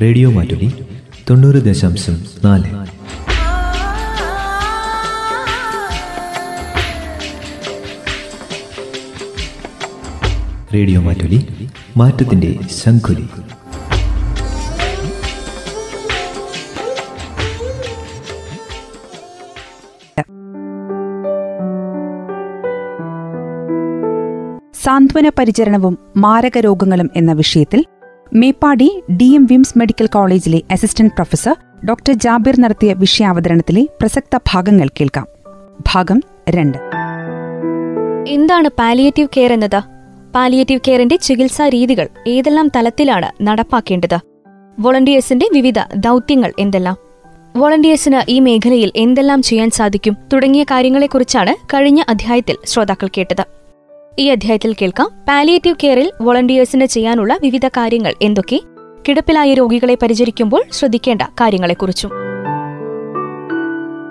Radio Mattoli തൊണ്ണൂറ് ദശാംശം നാല്. റേഡിയോ മാറ്റുലി മാറ്റത്തിന്റെ ശംഖുലി. സാന്ത്വന പരിചരണവും മാരക രോഗങ്ങളും എന്ന വിഷയത്തിൽ മേപ്പാടി ഡി എം വിംസ് മെഡിക്കൽ കോളേജിലെ അസിസ്റ്റന്റ് പ്രൊഫസർ ഡോക്ടർ ജാബിർ നടത്തിയ വിഷയാവതരണത്തിലെ പ്രസക്ത ഭാഗങ്ങൾ കേൾക്കാം. ഭാഗം രണ്ട്. എന്താണ് പാലിയേറ്റീവ് കെയർ എന്നത്? പാലിയേറ്റീവ് കെയറിന്റെ ചികിത്സാ രീതികൾ ഏതെല്ലാം തലത്തിലാണ് നടപ്പാക്കേണ്ടത്? വോളണ്ടിയേഴ്സിന്റെ വിവിധ ദൗത്യങ്ങൾ എന്തെല്ലാം? വോളണ്ടിയേഴ്സിന് ഈ മേഖലയിൽ എന്തെല്ലാം ചെയ്യാൻ സാധിക്കും തുടങ്ങിയ കാര്യങ്ങളെക്കുറിച്ചാണ് കഴിഞ്ഞ അധ്യായത്തിൽ ശ്രോതാക്കൾ കേട്ടത്. ഈ അധ്യായത്തിൽ കേൾക്കാം. പാലിയേറ്റീവ് കെയറിൽ വോളണ്ടിയേഴ്സിന് ചെയ്യാനുള്ള വിവിധ കാര്യങ്ങൾ എന്തൊക്കെ? കിടപ്പിലായ രോഗികളെ പരിചരിക്കുമ്പോൾ ശ്രദ്ധിക്കേണ്ട കാര്യങ്ങളെക്കുറിച്ചും.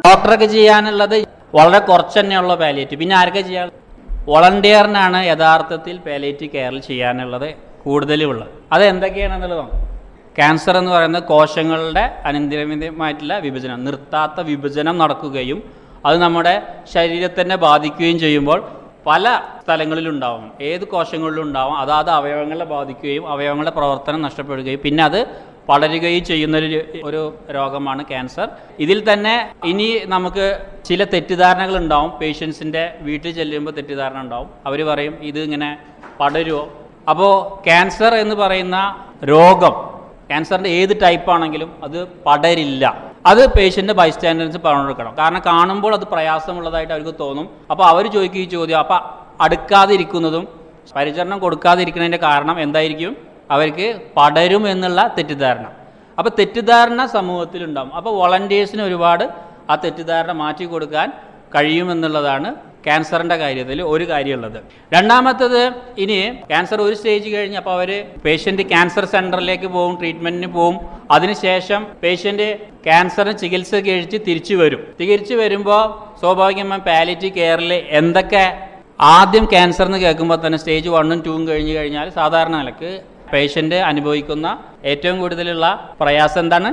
ഡോക്ടർക്ക് ചെയ്യാനുള്ളത് വളരെ കുറച്ച് തന്നെയുള്ള പാലിയേറ്റീവ് പിന്നെ ആരൊക്കെ ചെയ്യാൻ വോളണ്ടിയറിനാണ് യഥാർത്ഥത്തിൽ പാലിയേറ്റീവ് കെയറിൽ ചെയ്യാനുള്ളത് കൂടുതലുള്ളത്. അത് എന്തൊക്കെയാണെന്നുള്ളത് ക്യാൻസർ എന്ന് പറയുന്നത് കോശങ്ങളുടെ അനന്തരമിതമായിട്ടുള്ള വിഭജനം നിർത്താത്ത വിഭജനം നടക്കുകയും അത് നമ്മുടെ ശരീരത്തിനെ ബാധിക്കുകയും ചെയ്യുമ്പോൾ പല സ്ഥലങ്ങളിലുണ്ടാവും. ഏത് കോശങ്ങളിലും ഉണ്ടാവും അതാത് അവയവങ്ങളെ ബാധിക്കുകയും അവയവങ്ങളുടെ പ്രവർത്തനം നഷ്ടപ്പെടുകയും പിന്നെ അത് പടരുകയും ചെയ്യുന്നൊരു ഒരു രോഗമാണ് ക്യാൻസർ. ഇതിൽ തന്നെ ഇനി നമുക്ക് ചില തെറ്റിദ്ധാരണകൾ ഉണ്ടാവും. പേഷ്യൻസിന്റെ വീട്ടിൽ ചെല്ലുമ്പോൾ തെറ്റിദ്ധാരണ ഉണ്ടാവും. അവർ പറയും ഇത് ഇങ്ങനെ പടരുമോ അപ്പോൾ ക്യാൻസർ എന്ന് പറയുന്ന രോഗം ക്യാൻസറിന്റെ ഏത് ടൈപ്പാണെങ്കിലും അത് പടരില്ല. അത് പേഷ്യന്റ് ബൈസ്റ്റാൻഡേഴ്സ് പറഞ്ഞു കൊടുക്കണം കാരണം കാണുമ്പോൾ അത് പ്രയാസമുള്ളതായിട്ട് അവർക്ക് തോന്നും. അപ്പോൾ അവർ ചോദിക്കും ഈ ചോദ്യം. അപ്പോൾ അടുക്കാതിരിക്കുന്നതും പരിചരണം കൊടുക്കാതിരിക്കുന്നതിന്റെ കാരണം എന്തായിരിക്കും? അവർക്ക് പടരും എന്നുള്ള തെറ്റിദ്ധാരണ. അപ്പോൾ തെറ്റിദ്ധാരണ സമൂഹത്തിലുണ്ടാകും അപ്പോൾ വോളണ്ടിയേഴ്സിന് ഒരുപാട് ആ തെറ്റിദ്ധാരണ മാറ്റി കൊടുക്കാൻ കഴിയുമെന്നുള്ളതാണ് ക്യാൻസറിന്റെ കാര്യത്തിൽ ഒരു കാര്യമുള്ളത്. രണ്ടാമത്തത് ഇനി ക്യാൻസർ ഒരു സ്റ്റേജ് കഴിഞ്ഞ് അപ്പോൾ അവർ പേഷ്യന്റ് ക്യാൻസർ സെന്ററിലേക്ക് പോകും ട്രീറ്റ്മെന്റിന് പോകും അതിനുശേഷം പേഷ്യന്റ് ക്യാൻസറിന് ചികിത്സ കഴിച്ച് തിരിച്ചു വരും. തിരിച്ചു വരുമ്പോൾ സ്വാഭാവികമായും പാലിറ്റീവ് കെയറിൽ എന്തൊക്കെ ആദ്യം ക്യാൻസർ എന്ന് കേൾക്കുമ്പോൾ തന്നെ സ്റ്റേജ് വണ്ണും ടൂവും കഴിഞ്ഞ് കഴിഞ്ഞാൽ സാധാരണ നിലയ്ക്ക് പേഷ്യന്റ് അനുഭവിക്കുന്ന ഏറ്റവും കൂടുതലുള്ള പ്രയാസം എന്താണ്?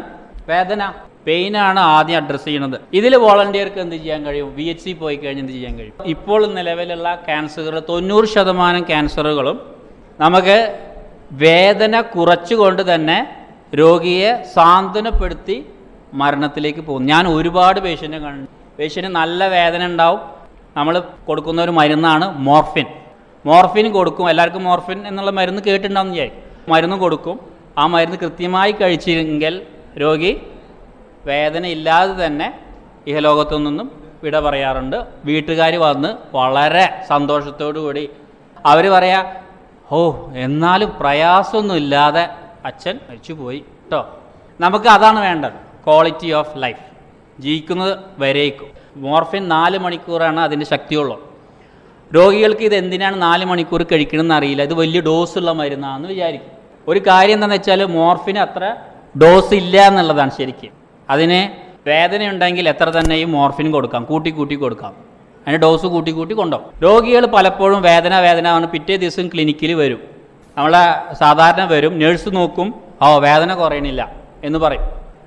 വേദന. പെയിനാണ് ആദ്യം അഡ്രസ്സ് ചെയ്യുന്നത്. ഇതിൽ വോളണ്ടിയർക്ക് എന്ത് ചെയ്യാൻ കഴിയും? വി എച്ച് സി പോയി കഴിഞ്ഞ് എന്ത് ചെയ്യാൻ കഴിയും? ഇപ്പോൾ നിലവിലുള്ള ക്യാൻസറുകൾ തൊണ്ണൂറ് ശതമാനം ക്യാൻസറുകളും നമുക്ക് വേദന കുറച്ചുകൊണ്ട് തന്നെ രോഗിയെ സാന്ത്വനപ്പെടുത്തി മരണത്തിലേക്ക് പോകും. ഞാൻ ഒരുപാട് പേഷ്യന്റ് കണ്ടു പേഷ്യന്റ് നല്ല വേദന ഉണ്ടാവും. നമ്മൾ കൊടുക്കുന്ന ഒരു മരുന്നാണ് മോർഫിൻ. മോർഫിൻ കൊടുക്കും. എല്ലാവർക്കും മോർഫിൻ എന്നുള്ള മരുന്ന് കേട്ടിട്ടുണ്ടാവും വിചാരിക്കും. മരുന്ന് കൊടുക്കും. ആ മരുന്ന് കൃത്യമായി കഴിച്ചില്ലെങ്കിൽ രോഗി വേദന ഇല്ലാതെ തന്നെ ഇഹലോകത്തു നിന്നും വിട പറയാറുണ്ട്. വീട്ടുകാർ വന്ന് വളരെ സന്തോഷത്തോടു കൂടി അവർ പറയാ ഓ എന്നാലും പ്രയാസമൊന്നുമില്ലാതെ അച്ഛൻ മരിച്ചു പോയി കേട്ടോ നമുക്ക് അതാണ് വേണ്ടത്. ക്വാളിറ്റി ഓഫ് ലൈഫ് ജീവിക്കുന്നത് വരേക്കും. മോർഫിൻ നാല് മണിക്കൂറാണ് അതിന്റെ ശക്തിയുള്ളൂ. രോഗികൾക്ക് ഇത് എന്തിനാണ് നാല് മണിക്കൂർ കഴിക്കണമെന്ന് അറിയില്ല. ഇത് വലിയ ഡോസ് ഡോസുള്ള മരുന്നാണെന്ന് വിചാരിക്കും. ഒരു കാര്യം എന്താണെന്ന് വെച്ചാൽ മോർഫിന് അത്ര ഡോസ് ഇല്ല എന്നുള്ളതാണ് ശരിക്കും. അതിന് വേദനയുണ്ടെങ്കിൽ എത്ര തന്നെയും മോർഫിൻ കൊടുക്കാം കൂട്ടി കൂട്ടി കൊടുക്കാം. അതിന് ഡോസ് കൂട്ടി കൂട്ടി കൊണ്ടുപോകും രോഗികൾ പലപ്പോഴും വേദന വേദന ആണ് പിറ്റേ ദിവസം ക്ലിനിക്കിൽ വരും. നമ്മളെ സാധാരണ വരും നേഴ്സ് നോക്കും ഓ വേദന കുറയണില്ല എന്ന് പറയും.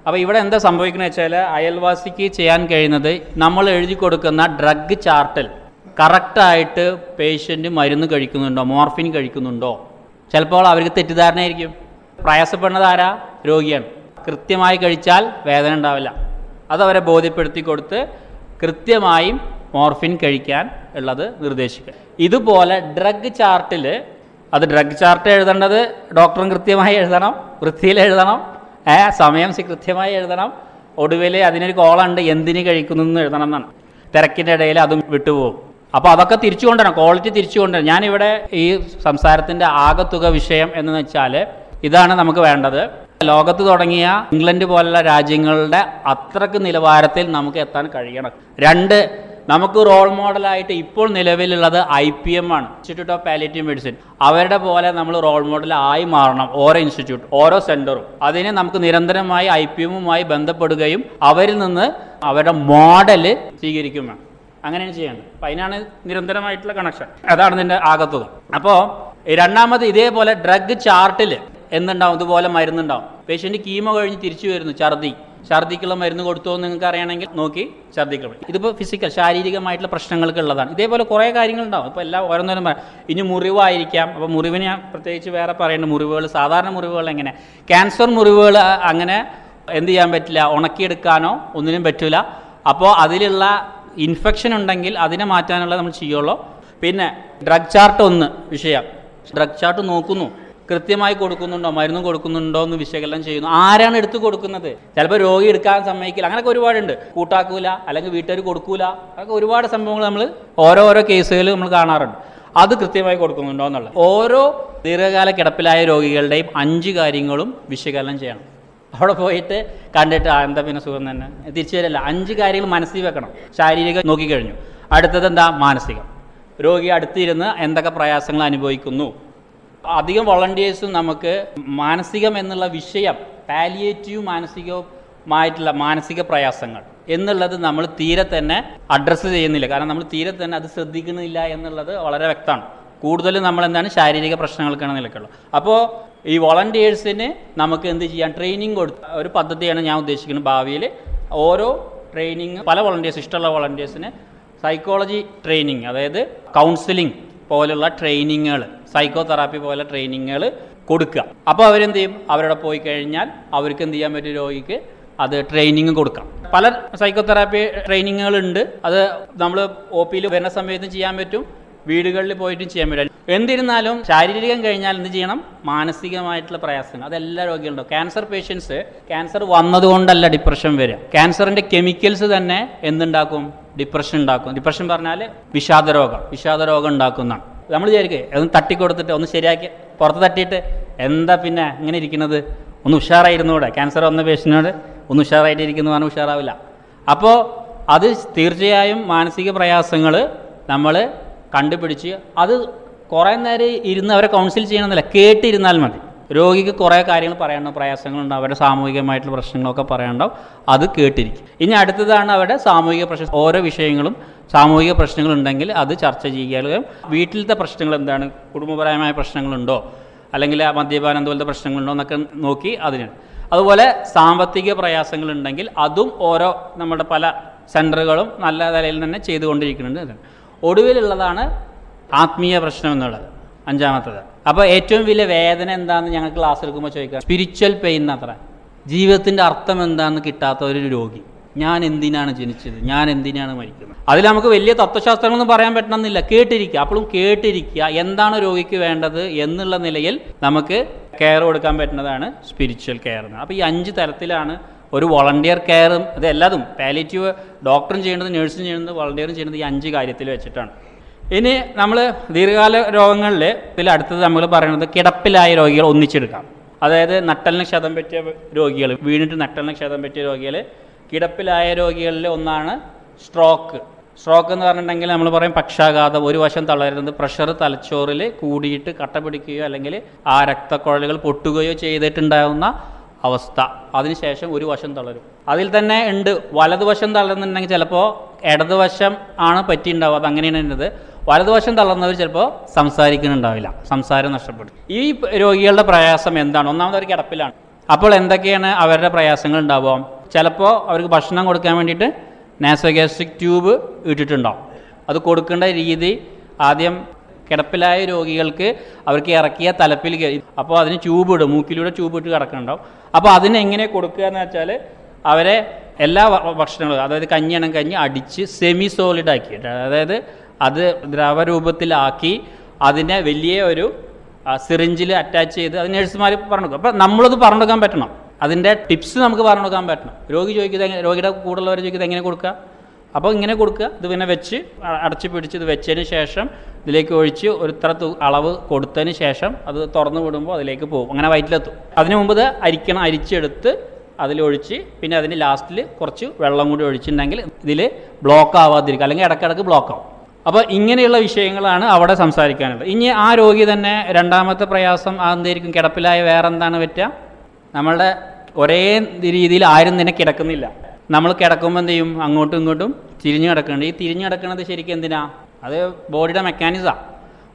അപ്പോൾ ഇവിടെ എന്താ സംഭവിക്കുന്നത് വെച്ചാൽ അയൽവാസിക്ക് ചെയ്യാൻ കഴിയുന്നത് നമ്മൾ എഴുതി കൊടുക്കുന്ന ഡ്രഗ് ചാർട്ടിൽ കറക്റ്റായിട്ട് പേഷ്യന്റ് മരുന്ന് കഴിക്കുന്നുണ്ടോ മോർഫിൻ കഴിക്കുന്നുണ്ടോ? ചിലപ്പോൾ അവർക്ക് തെറ്റിദ്ധാരണയായിരിക്കും. പ്രയാസപ്പെടുന്നത് ആരാ? രോഗിയാണ്. കൃത്യമായി കഴിച്ചാൽ വേദന ഉണ്ടാവില്ല. അതവരെ ബോധ്യപ്പെടുത്തി കൊടുത്ത് കൃത്യമായും മോർഫിൻ കഴിക്കാൻ ഉള്ളത് നിർദ്ദേശിക്കുക. ഇതുപോലെ ഡ്രഗ് ചാർട്ടിൽ അത് ഡ്രഗ് ചാർട്ട് എഴുതേണ്ടത് ഡോക്ടറും കൃത്യമായി എഴുതണം വൃത്തിയിൽ എഴുതണം ഏ സമയം കൃത്യമായി എഴുതണം ഒടുവിൽ അതിനൊരു കോളുണ്ട് എന്തിന് കഴിക്കുന്നു എന്ന് എഴുതണം എന്നാണ്. തിരക്കിന്റെ ഇടയിൽ അതും വിട്ടുപോകും. അപ്പോൾ അതൊക്കെ തിരിച്ചു കൊണ്ടുവരണം ക്വാളിറ്റി തിരിച്ചു കൊണ്ടുവരണം. ഞാനിവിടെ ഈ സംസാരത്തിന്റെ ആകത്തുക വിഷയം എന്ന് വെച്ചാൽ ഇതാണ് നമുക്ക് വേണ്ടത്. ലോകത്ത് തുടങ്ങിയ ഇംഗ്ലണ്ട് പോലുള്ള രാജ്യങ്ങളുടെ അത്രയ്ക്ക് നിലവാരത്തിൽ നമുക്ക് എത്താൻ കഴിയണം. രണ്ട് നമുക്ക് റോൾ മോഡലായിട്ട് ഇപ്പോൾ നിലവിലുള്ളത് ഐ പി എം ആണ്. ഇൻസ്റ്റിറ്റ്യൂട്ട് ഓഫ് പാലിറ്റീവ് മെഡിസിൻ അവരുടെ പോലെ നമ്മൾ റോൾ മോഡൽ ആയി മാറണം ഓരോ ഇൻസ്റ്റിറ്റ്യൂട്ട് ഓരോ സെന്ററും അതിന് നമുക്ക് നിരന്തരമായി ഐ പി എമ്മുമായി ബന്ധപ്പെടുകയും അവരിൽ നിന്ന് അവരുടെ മോഡൽ സ്വീകരിക്കും വേണം. അങ്ങനെയാണ് ചെയ്യേണ്ടത്. അപ്പം അതിനാണ് നിരന്തരമായിട്ടുള്ള കണക്ഷൻ അതാണ് ഇതിന്റെ ആകത്തുക. അപ്പോൾ രണ്ടാമത് ഇതേപോലെ ഡ്രഗ് ചാർട്ടിൽ എന്തുണ്ടാവും ഇതുപോലെ മരുന്നുണ്ടാവും. പേഷ്യന്റ് കീമോ കഴിഞ്ഞ് തിരിച്ചു വരുന്നു ഛർദി. ഛർദിക്കുള്ള മരുന്ന് കൊടുത്തോ എന്ന് നിങ്ങൾക്ക് അറിയണമെങ്കിൽ നോക്കി ഛർദിക്കുള്ള ഇതിപ്പോൾ ഫിസിക്കൽ ശാരീരികമായിട്ടുള്ള പ്രശ്നങ്ങൾക്ക് ഉള്ളതാണ്. ഇതേപോലെ കുറേ കാര്യങ്ങളുണ്ടാവും. ഇപ്പോൾ എല്ലാം ഓരോന്നോരും പറയാം. ഇനി മുറിവായിരിക്കാം. അപ്പോൾ മുറിവിന് പ്രത്യേകിച്ച് വേറെ പറയേണ്ട മുറിവുകൾ സാധാരണ മുറിവുകൾ എങ്ങനെ? ക്യാൻസർ മുറിവുകൾ അങ്ങനെ എന്ത് ചെയ്യാൻ പറ്റില്ല? ഉണക്കിയെടുക്കാനോ ഒന്നിനും പറ്റില്ല അപ്പോൾ അതിലുള്ള ഇൻഫെക്ഷൻ ഉണ്ടെങ്കിൽ അതിനെ മാറ്റാനുള്ള നമ്മൾ ചെയ്യുള്ളൂ. പിന്നെ ഡ്രഗ് ചാർട്ട് ഒന്ന് വിഷയം. ഡ്രഗ് ചാർട്ട് നോക്കുന്നു. കൃത്യമായി കൊടുക്കുന്നുണ്ടോ മരുന്നും കൊടുക്കുന്നുണ്ടോ എന്ന് വിശകലനം ചെയ്യുന്നു. ആരാണ് എടുത്തു കൊടുക്കുന്നത്? ചിലപ്പോൾ രോഗി എടുക്കാൻ സമ്മതിക്കില്ല. അങ്ങനെയൊക്കെ ഒരുപാടുണ്ട്. കൂട്ടാക്കൂല അല്ലെങ്കിൽ വീട്ടുകാർ കൊടുക്കൂല. അതൊക്കെ ഒരുപാട് സംഭവങ്ങൾ നമ്മൾ ഓരോരോ ഓരോ കേസുകൾ നമ്മൾ കാണാറുണ്ട്. അത് കൃത്യമായി കൊടുക്കുന്നുണ്ടോ എന്നുള്ളത്. ഓരോ ദീർഘകാല കിടപ്പിലായ രോഗികളുടെയും അഞ്ച് കാര്യങ്ങളും വിശകലനം ചെയ്യണം. അവിടെ പോയിട്ട് കണ്ടിട്ട് ആ എന്താ പിന്നെ സുഖം തന്നെ? തിരിച്ചു വരില്ല. അഞ്ച് കാര്യങ്ങൾ മനസ്സിൽ വെക്കണം. ശാരീരികം നോക്കിക്കഴിഞ്ഞു. അടുത്തത് എന്താ? മാനസികം. രോഗി അടുത്തിരുന്ന് എന്തൊക്കെ പ്രയാസങ്ങൾ അനുഭവിക്കുന്നു? അധികം വോളണ്ടിയേഴ്സും നമുക്ക് മാനസികം എന്നുള്ള വിഷയം പാലിയേറ്റീവ് മാനസികവുമായിട്ടുള്ള മാനസിക പ്രയാസങ്ങൾ എന്നുള്ളത് നമ്മൾ തീരെ തന്നെ അഡ്രസ്സ് ചെയ്യുന്നില്ല. കാരണം നമ്മൾ തീരെ തന്നെ അത് ശ്രദ്ധിക്കുന്നില്ല എന്നുള്ളത് വളരെ വ്യക്തമാണ്. കൂടുതലും നമ്മൾ എന്താണ് ശാരീരിക പ്രശ്നങ്ങൾക്കാണ് നിലക്കുള്ളത് അപ്പോൾ ഈ വോളണ്ടിയേഴ്സിന് നമുക്ക് എന്ത് ചെയ്യാം? ട്രെയിനിങ് കൊടുത്ത ഒരു പദ്ധതിയാണ് ഞാൻ ഉദ്ദേശിക്കുന്നത് ഭാവിയിൽ. ഓരോ ട്രെയിനിങ് പല വോളണ്ടിയേഴ്സ് ഇഷ്ടമുള്ള വോളണ്ടിയേഴ്സിന് സൈക്കോളജി ട്രെയിനിങ് അതായത് കൗൺസിലിംഗ് പോലുള്ള ട്രെയിനിങ്ങുകൾ സൈക്കോ തെറാപ്പി പോലെ ട്രെയിനിങ്ങുകൾ കൊടുക്കുക. അപ്പോൾ അവരെന്ത് ചെയ്യും? അവരുടെ പോയി കഴിഞ്ഞാൽ അവർക്ക് എന്ത് ചെയ്യാൻ പറ്റും രോഗിക്ക് അത് ട്രെയിനിങ് കൊടുക്കാം. പല സൈക്കോതെറാപ്പി ട്രെയിനിങ്ങുകളുണ്ട്. അത് നമ്മൾ ഒ പിയിൽ വരുന്ന സമയത്തും ചെയ്യാൻ പറ്റും. വീടുകളിൽ പോയിട്ടും ചെയ്യാൻ പറ്റില്ല. എന്നിരുന്നാലും ശാരീരികം കഴിഞ്ഞാൽ എന്ത് ചെയ്യണം? മാനസികമായിട്ടുള്ള പ്രയാസങ്ങൾ. അതെല്ലാ രോഗികളുണ്ടാവും. ക്യാൻസർ പേഷ്യൻസ് ക്യാൻസർ വന്നതുകൊണ്ടല്ല ഡിപ്രഷൻ വരിക. ക്യാൻസറിന്റെ കെമിക്കൽസ് തന്നെ എന്തുണ്ടാക്കും? ഡിപ്രഷൻ ഉണ്ടാക്കും. ഡിപ്രഷൻ പറഞ്ഞാൽ വിഷാദരോഗം. വിഷാദരോഗം വിഷാദ രോഗം ഉണ്ടാക്കുന്നതാണ്. നമ്മൾ വിചാരിക്കേ അതൊന്ന് തട്ടിക്കൊടുത്തിട്ട് ഒന്ന് ശരിയാക്കി പുറത്ത് തട്ടിയിട്ട് എന്താ പിന്നെ ഇങ്ങനെ ഇരിക്കുന്നത്? ഒന്ന് ഉഷാറായിരുന്നൂടെ ക്യാൻസർ വന്ന പേഷ്യനോട് ഒന്ന് ഉഷാറായിട്ട് ഇരിക്കുന്നു പറഞ്ഞാൽ ഉഷാറാവില്ല. അപ്പോൾ അത് തീർച്ചയായും മാനസിക പ്രയാസങ്ങൾ നമ്മൾ കണ്ടുപിടിച്ച് അത് കുറേ നേരം ഇരുന്ന് അവരെ കൗൺസിൽ ചെയ്യണമെന്നില്ല. കേട്ടിരുന്നാൽ മതി. രോഗിക്ക് കുറേ കാര്യങ്ങൾ പറയണം പ്രയാസങ്ങളുണ്ടാവും. അവരുടെ സാമൂഹികമായിട്ടുള്ള പ്രശ്നങ്ങളൊക്കെ പറയാനുണ്ടാവും. അത് കേട്ടിരിക്കും. ഇനി അടുത്തതാണ് അവരുടെ സാമൂഹിക പ്രശ്നം ഓരോ വിഷയങ്ങളും സാമൂഹിക പ്രശ്നങ്ങളുണ്ടെങ്കിൽ അത് ചർച്ച ചെയ്യുകയും വീട്ടിലത്തെ പ്രശ്നങ്ങൾ എന്താണ്? കുടുംബപരമായ പ്രശ്നങ്ങളുണ്ടോ? അല്ലെങ്കിൽ മദ്യപാനം പോലത്തെ പ്രശ്നങ്ങളുണ്ടോ എന്നൊക്കെ നോക്കി അതിന്. അതുപോലെ സാമ്പത്തിക പ്രയാസങ്ങളുണ്ടെങ്കിൽ അതും ഓരോ നമ്മുടെ പല സെന്ററുകളും നല്ല നിലയിൽ തന്നെ ചെയ്തുകൊണ്ടിരിക്കുന്നുണ്ട്. ഒടുവിലുള്ളതാണ് ആത്മീയ പ്രശ്നം എന്നുള്ളത്. അഞ്ചാമത്തത്. അപ്പോൾ ഏറ്റവും വലിയ വേദന എന്താണെന്ന് ഞങ്ങൾ ക്ലാസ് എടുക്കുമ്പോൾ ചോദിക്കാം സ്പിരിച്വൽ പെയിൻ അത്ര. ജീവിതത്തിന്റെ അർത്ഥം എന്താണെന്ന് കിട്ടാത്ത ഒരു രോഗി. ഞാൻ എന്തിനാണ് ജനിച്ചത്? ഞാൻ എന്തിനാണ് മരിക്കുന്നത്? അതിൽ നമുക്ക് വലിയ തത്വശാസ്ത്രങ്ങളൊന്നും പറയാൻ പറ്റണമെന്നില്ല. കേട്ടിരിക്കുക. അപ്പോഴും കേട്ടിരിക്കുക. എന്താണ് രോഗിക്ക് വേണ്ടത് എന്നുള്ള നിലയിൽ നമുക്ക് കെയർ കൊടുക്കാൻ പറ്റുന്നതാണ് സ്പിരിച്വൽ കെയർ എന്ന്. അപ്പോൾ ഈ അഞ്ച് തരത്തിലാണ് ഒരു വോളണ്ടിയർ കെയറും ഇത് എല്ലാതും പാലിറ്റീവ് ഡോക്ടറും ചെയ്യേണ്ടത് നേഴ്സും ചെയ്യുന്നത് വോളണ്ടിയറും ചെയ്യുന്നത് ഈ അഞ്ച് കാര്യത്തിൽ വെച്ചിട്ടാണ്. ഇനി നമ്മൾ ദീർഘകാല രോഗങ്ങളിൽ ഇതിൽ അടുത്തത് നമ്മൾ പറയുന്നത് കിടപ്പിലായ രോഗികൾ ഒന്നിച്ചെടുക്കാം. അതായത് നട്ടലിന് ക്ഷതം പറ്റിയ രോഗികൾ വീണിട്ട് നട്ടലിന് ക്ഷതം പറ്റിയ രോഗികൾ കിടപ്പിലായ രോഗികളിൽ ഒന്നാണ് സ്ട്രോക്ക് സ്ട്രോക്ക് എന്ന് പറഞ്ഞിട്ടുണ്ടെങ്കിൽ നമ്മൾ പറയും പക്ഷാഘാതം ഒരു വശം തളരുന്നത് പ്രഷർ തലച്ചോറിൽ കൂടിയിട്ട് കട്ട പിടിക്കുകയോ അല്ലെങ്കിൽ ആ രക്തക്കുഴലുകൾ പൊട്ടുകയോ ചെയ്തിട്ടുണ്ടാകുന്ന അവസ്ഥ. അതിനുശേഷം ഒരു വശം തളരും. അതിൽ തന്നെ ഉണ്ട് വലതുവശം തളർന്നുണ്ടെങ്കിൽ ചിലപ്പോൾ ഇടതുവശം ആണ് പറ്റിയിട്ടുണ്ടാവുക. അത് അങ്ങനെയാണ് ഉള്ളത് വലതുവശം തളർന്നവർ ചിലപ്പോൾ സംസാരിക്കുന്നുണ്ടാവില്ല. സംസാരം നഷ്ടപ്പെടും. ഈ രോഗികളുടെ പ്രയാസം എന്താണ്? ഒന്നാമത് അവർ കിടപ്പിലാണ്. അപ്പോൾ എന്തൊക്കെയാണ് അവരുടെ പ്രയാസങ്ങൾ ഉണ്ടാവുക? ചിലപ്പോൾ അവർക്ക് ഭക്ഷണം കൊടുക്കാൻ വേണ്ടിയിട്ട് നാസോഗ്യാസ്ട്രിക് ട്യൂബ് ഇട്ടിട്ടുണ്ടാവും. അത് കൊടുക്കേണ്ട രീതി ആദ്യം കിടപ്പിലായ രോഗികൾക്ക് അവർക്ക് ഇറക്കിയ തലപ്പിൽ അപ്പോൾ അതിന് ട്യൂബ് ഇടും മൂക്കിലൂടെ ട്യൂബ് ഇട്ട് കിടക്കുന്നുണ്ടാവും അപ്പോൾ അതിന് എങ്ങനെ കൊടുക്കുക എന്ന് വെച്ചാൽ അവരെ എല്ലാ ഭക്ഷണങ്ങളും അതായത് കഞ്ഞിയാണെങ്കിൽ കഞ്ഞി അടിച്ച് സെമി സോളിഡ് ആക്കി അതായത് അത് ദ്രവരൂപത്തിലാക്കി അതിനെ വലിയ ഒരു സിറിഞ്ചിൽ അറ്റാച്ച് ചെയ്ത് അത് നഴ്സുമാർ പറഞ്ഞു കൊടുക്കും. അപ്പോൾ നമ്മളത് പറഞ്ഞു കൊടുക്കാൻ പറ്റണം. അതിന്റെ ടിപ്സ് നമുക്ക് പറഞ്ഞു കൊടുക്കാൻ പറ്റണം. രോഗി ചോദിക്കുന്നത് രോഗിയുടെ കൂടുള്ളവർ ചോദിക്കുന്നത് എങ്ങനെ കൊടുക്കുക? അപ്പോൾ ഇങ്ങനെ കൊടുക്കുക. ഇത് പിന്നെ വെച്ച് അടച്ച് പിടിച്ച് ഇത് വെച്ചതിന് ശേഷം ഇതിലേക്ക് ഒഴിച്ച് ഒരു ഇത്ര അളവ് കൊടുത്തതിന് ശേഷം അത് തുറന്നു വിടുമ്പോൾ അതിലേക്ക് പോകും. അങ്ങനെ വയറ്റിലെത്തും. അതിനു മുമ്പ് അരിക്കണം അരിച്ചെടുത്ത് അതിലൊഴിച്ച് പിന്നെ അതിന് ലാസ്റ്റിൽ കുറച്ച് വെള്ളം കൂടി ഒഴിച്ചിട്ടുണ്ടെങ്കിൽ ഇതിൽ ബ്ലോക്ക് ആവാതിരിക്കുക അല്ലെങ്കിൽ ഇടയ്ക്കിടയ്ക്ക് ബ്ലോക്ക് ആവും. അപ്പോൾ ഇങ്ങനെയുള്ള വിഷയങ്ങളാണ് അവിടെ സംസാരിക്കാനുള്ളത്. ഇനി ആ രോഗി തന്നെ രണ്ടാമത്തെ പ്രയാസം അതെന്തായിരിക്കും? കിടപ്പിലായ വേറെ എന്താണ് പറ്റുക? നമ്മളുടെ ഒരേ രീതിയിൽ ആരും തന്നെ കിടക്കുന്നില്ല. നമ്മൾ കിടക്കുമ്പോൾ എന്ത് ചെയ്യും? അങ്ങോട്ടും ഇങ്ങോട്ടും തിരിഞ്ഞു കിടക്കുന്നുണ്ട്. ഈ തിരിഞ്ഞു കിടക്കുന്നത് ശരിക്കും എന്തിനാ? അത് ബോഡിയുടെ മെക്കാനിസമാണ്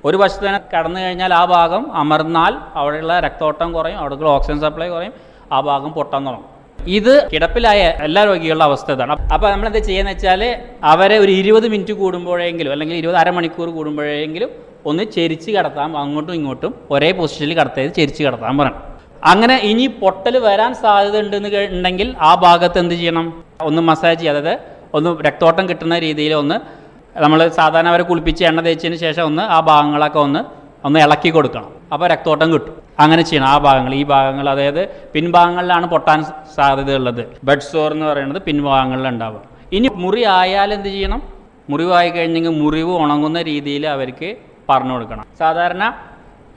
ഒരു വശത്ത് തന്നെ കടന്നു കഴിഞ്ഞാൽ ആ ഭാഗം അമർന്നാൽ അവിടെയുള്ള രക്തോട്ടം കുറയും അവിടെയുള്ള ഓക്സിജൻ സപ്ലൈ കുറയും ആ ഭാഗം പൊട്ടാൻ തുടങ്ങും. ഇത് കിടപ്പിലായ എല്ലാ രോഗികളുടെ അവസ്ഥ ഇതാണ്. അപ്പോൾ നമ്മൾ എന്താ ചെയ്യുന്നത് വെച്ചാൽ അവരെ ഒരു ഇരുപത് മിനിറ്റ് കൂടുമ്പോഴെങ്കിലും അല്ലെങ്കിൽ ഇരുപത് അരമണിക്കൂർ കൂടുമ്പോഴെങ്കിലും ഒന്ന് ചെരിച്ച് കിടത്താം അങ്ങോട്ടും ഇങ്ങോട്ടും ഒരേ പൊസിഷനിൽ കിടത്തിയത് ചെരിച്ച് കിടത്താൻ പറയണം. അങ്ങനെ ഇനി പൊട്ടൽ വരാൻ സാധ്യത ഉണ്ടെന്ന് ഉണ്ടെങ്കിൽ ആ ഭാഗത്ത് എന്ത് ചെയ്യണം? ഒന്ന് മസാജ് ചെയ്യുക. അതായത് ഒന്ന് രക്തോട്ടം കിട്ടുന്ന രീതിയിൽ ഒന്ന് നമ്മൾ സാധാരണ അവരെ കുളിപ്പിച്ച് എണ്ണ തേച്ചതിന് ശേഷം ഒന്ന് ആ ഭാഗങ്ങളൊക്കെ ഒന്ന് ഒന്ന് ഇളക്കി കൊടുക്കണം. അപ്പോൾ രക്തോട്ടം കിട്ടും. അങ്ങനെ ചെയ്യണം. ആ ഭാഗങ്ങൾ ഈ ഭാഗങ്ങൾ അതായത് പിൻഭാഗങ്ങളിലാണ് പൊട്ടാൻ സാധ്യതയുള്ളത്. ബെഡ് സോർ എന്ന് പറയുന്നത് പിൻഭാഗങ്ങളിൽ ഉണ്ടാവുക ഇനി മുറി ആയാൽ എന്ത് ചെയ്യണം? മുറിവായി കഴിഞ്ഞെങ്കിൽ മുറിവ് ഉണങ്ങുന്ന രീതിയിൽ അവർക്ക് പറഞ്ഞു കൊടുക്കണം. സാധാരണ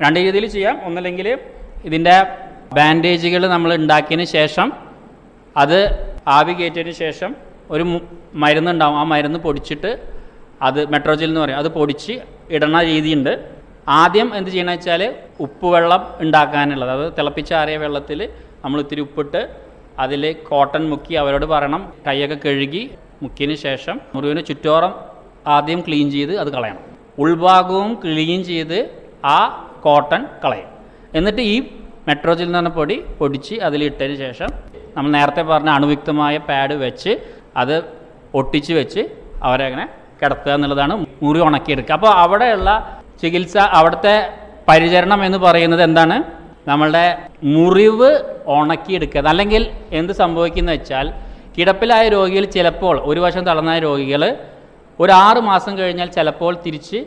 രണ്ട് രീതിയിൽ ചെയ്യാം. ഒന്നല്ലെങ്കിൽ ഇതിന്റെ ബാൻഡേജുകൾ നമ്മൾ ഉണ്ടാക്കിയതിന് ശേഷം അത് ആവി കയറ്റിയതിന് ശേഷം ഒരു മരുന്നുണ്ടാവും ആ മരുന്ന് പൊടിച്ചിട്ട് അത് മെട്രോജിൽ എന്ന് പറയും. അത് പൊടിച്ച് ഇടണ രീതിയുണ്ട്. ആദ്യം എന്ത് ചെയ്യണമെന്ന് വെച്ചാൽ ഉപ്പുവെള്ളം ഉണ്ടാക്കാനുള്ളത്. അത് തിളപ്പിച്ചാറിയ വെള്ളത്തിൽ നമ്മൾ ഇത്തിരി ഉപ്പിട്ട് അതിൽ കോട്ടൺ മുക്കി അവരോട് പറയണം. കൈയൊക്കെ കഴുകി മുക്കിയതിന് ശേഷം മുറിവിന് ചുറ്റോറം ആദ്യം ക്ലീൻ ചെയ്ത് അത് കളയണം. ഉൾഭാഗവും ക്ലീൻ ചെയ്ത് ആ കോട്ടൺ കളയും. എന്നിട്ട് ഈ മെട്രോജിൽ എന്ന് പറഞ്ഞ പൊടി പൊടിച്ച് അതിലിട്ടതിന് ശേഷം നമ്മൾ നേരത്തെ പറഞ്ഞ അണുവിക്തമായ പാഡ് വെച്ച് അത് ഒട്ടിച്ച് വെച്ച് അവരെ അങ്ങനെ കിടത്തുക എന്നുള്ളതാണ് മുറി ഉണക്കിയെടുക്കുക. അപ്പോൾ അവിടെയുള്ള ചികിത്സ അവിടുത്തെ പരിചരണം എന്ന് പറയുന്നത് എന്താണ്? നമ്മളുടെ മുറിവ് ഉണക്കിയെടുക്കുക. അല്ലെങ്കിൽ എന്ത് സംഭവിക്കുന്നത് വെച്ചാൽ കിടപ്പിലായ രോഗികൾ ചിലപ്പോൾ ഒരു വശം തളർന്നായ രോഗികൾ ഒരു ആറ് മാസം കഴിഞ്ഞാൽ ചിലപ്പോൾ തിരിച്ച്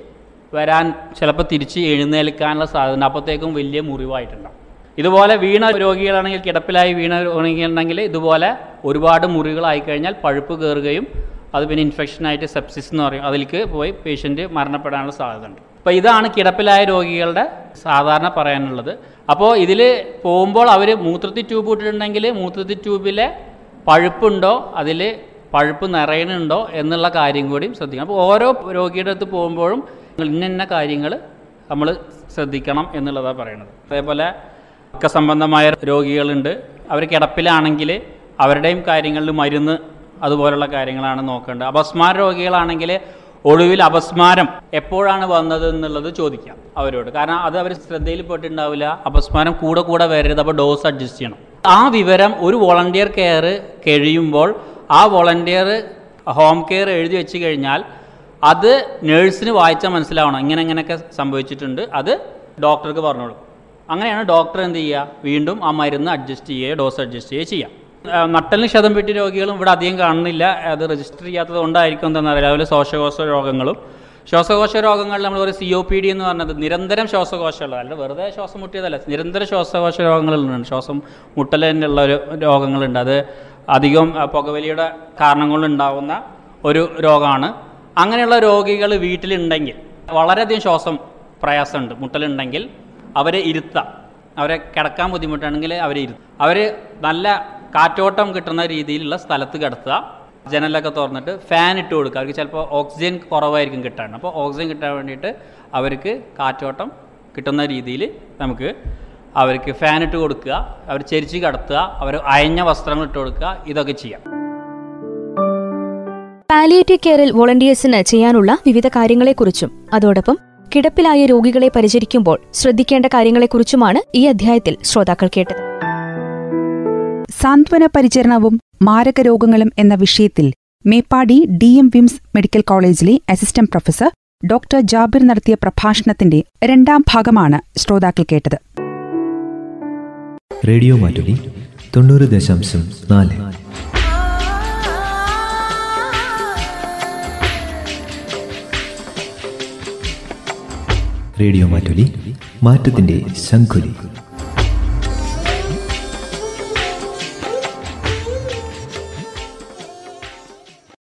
വരാൻ ചിലപ്പോൾ തിരിച്ച് എഴുന്നേൽക്കാനുള്ള സാധ്യത അപ്പോഴത്തേക്കും വലിയ മുറിവായിട്ടുണ്ടാവും. ഇതുപോലെ വീണ രോഗികളാണെങ്കിൽ കിടപ്പിലായി വീണ രോഗികളുണ്ടെങ്കിൽ ഇതുപോലെ ഒരുപാട് മുറികളായി കഴിഞ്ഞാൽ പഴുപ്പ് കയറുകയും അത് പിന്നെ ഇൻഫെക്ഷനായിട്ട് സെപ്സിസ് എന്ന് പറയും. അതിലേക്ക് പോയി പേഷ്യന്റ് മരണപ്പെടാനുള്ള സാധ്യത ഉണ്ട് അപ്പോൾ ഇതാണ് കിടപ്പിലായ രോഗികളുടെ സാധാരണ പറയാനുള്ളത്. അപ്പോൾ ഇതിൽ പോകുമ്പോൾ അവർ മൂത്രത്തി ട്യൂബ് ഇട്ടിട്ടുണ്ടെങ്കിൽ മൂത്രത്തി ട്യൂബിലെ പഴുപ്പുണ്ടോ? അതിൽ പഴുപ്പ് നിറയണുണ്ടോ എന്നുള്ള കാര്യം കൂടിയും ശ്രദ്ധിക്കണം. അപ്പോൾ ഓരോ രോഗിയുടെ അടുത്ത് പോകുമ്പോഴും ഇന്ന ഇന്ന കാര്യങ്ങൾ നമ്മൾ ശ്രദ്ധിക്കണം എന്നുള്ളതാണ് പറയുന്നത് അതേപോലെ ഒക്കെ സംബന്ധമായ രോഗികളുണ്ട്. അവർ കിടപ്പിലാണെങ്കിൽ അവരുടെയും കാര്യങ്ങളിൽ മരുന്ന് അതുപോലുള്ള കാര്യങ്ങളാണ് നോക്കേണ്ടത്. അപസ്മാര രോഗികളാണെങ്കിൽ ഒടുവിൽ അപസ്മാരം എപ്പോഴാണ് വന്നത് എന്നുള്ളത് ചോദിക്കാം അവരോട്. കാരണം അത് അവർ ശ്രദ്ധയിൽ പെട്ടിട്ടുണ്ടാവില്ല. അപസ്മാരം കൂടെ കൂടെ വരരുത്. അപ്പോൾ ഡോസ് അഡ്ജസ്റ്റ് ചെയ്യണം. ആ വിവരം ഒരു വോളണ്ടിയർ കെയർ കഴിയുമ്പോൾ ആ വോളണ്ടിയർ ഹോം കെയർ എഴുതി വെച്ച് കഴിഞ്ഞാൽ അത് നേഴ്സിന് വായിച്ചാൽ മനസ്സിലാവണം. ഇങ്ങനെ ഇങ്ങനെയൊക്കെ സംഭവിച്ചിട്ടുണ്ട്. അത് ഡോക്ടർക്ക് പറഞ്ഞോളൂ അങ്ങനെയാണ് ഡോക്ടർ എന്ത് ചെയ്യുക? വീണ്ടും ആ മരുന്ന് അഡ്ജസ്റ്റ് ചെയ്യുകയോ ഡോസ് അഡ്ജസ്റ്റ് ചെയ്യുകയോ ചെയ്യാം. നട്ടലിന് ക്ഷതം പറ്റിയ രോഗികളും ഇവിടെ അധികം കാണുന്നില്ല. അത് രജിസ്റ്റർ ചെയ്യാത്തത് കൊണ്ടായിരിക്കും എന്താണെന്നറിയില്ല അതുപോലെ ശ്വാസകോശ രോഗങ്ങളും. ശ്വാസകോശ രോഗങ്ങളിൽ നമ്മൾ ഒരു സി ഒ പി ഡി എന്ന് പറഞ്ഞത് നിരന്തരം ശ്വാസകോശമുള്ള അല്ല വെറുതെ ശ്വാസം മുട്ടിയതല്ല നിരന്തര ശ്വാസകോശ രോഗങ്ങളുണ്ട്. ശ്വാസം മുട്ടൽ തന്നെയുള്ള ഒരു രോഗങ്ങളുണ്ട്. അത് അധികം പുകവലിയുടെ കാരണം കൊണ്ടുണ്ടാകുന്ന ഒരു രോഗമാണ്. അങ്ങനെയുള്ള രോഗികൾ വീട്ടിലുണ്ടെങ്കിൽ വളരെയധികം ശ്വാസം പ്രയാസമുണ്ട്. മുട്ടലുണ്ടെങ്കിൽ അവരെ ഇരുത്താം. അവരെ കിടക്കാൻ ബുദ്ധിമുട്ടാണെങ്കിൽ അവരെ ഇരുത്തും. അവർ നല്ല കാറ്റോട്ടം കിട്ടുന്ന രീതിയിലുള്ള സ്ഥലത്ത് കിടത്തുക. ജനലൊക്കെ തുറന്നിട്ട് ഫാൻ ഇട്ട് കൊടുക്കുക. അവർക്ക് ചിലപ്പോൾ ഓക്സിജൻ കുറവായിരിക്കും കിട്ടാൻ. അപ്പോൾ ഓക്സിജൻ കിട്ടാൻ വേണ്ടിയിട്ട് അവർക്ക് കാറ്റോട്ടം കിട്ടുന്ന രീതിയിൽ നമുക്ക് അവർക്ക് ഫാൻ ഇട്ട് കൊടുക്കുക. അവർ ചെരിച്ച് കിടത്തുക. അവർ അയഞ്ഞ വസ്ത്രങ്ങൾ ഇട്ട് കൊടുക്കുക. ഇതൊക്കെ ചെയ്യാം. പാലിയേറ്റീവ് കെയറിൽ വോളണ്ടിയേഴ്സിന് ചെയ്യാനുള്ള വിവിധ കാര്യങ്ങളെക്കുറിച്ചും അതോടൊപ്പം കിടപ്പിലായ രോഗികളെ പരിചരിക്കുമ്പോൾ ശ്രദ്ധിക്കേണ്ട കാര്യങ്ങളെക്കുറിച്ചുമാണ് ഈ അധ്യായത്തിൽ ശ്രോതാക്കൾ കേട്ടത്. സാന്ത്വന പരിചരണവും മാരകരോഗങ്ങളും എന്ന വിഷയത്തിൽ മേപ്പാടി ഡി എം വിംസ് മെഡിക്കൽ കോളേജിലെ അസിസ്റ്റന്റ് പ്രൊഫസർ ഡോക്ടർ ജാബിർ നടത്തിയ പ്രഭാഷണത്തിന്റെ രണ്ടാം ഭാഗമാണ് ശ്രോതാക്കൾ കേട്ടത്. റേഡിയോ മാറ്റുലി റേഡിയോ മാറ്റുലി മാറ്റത്തിന്റെ ശംഖുലി.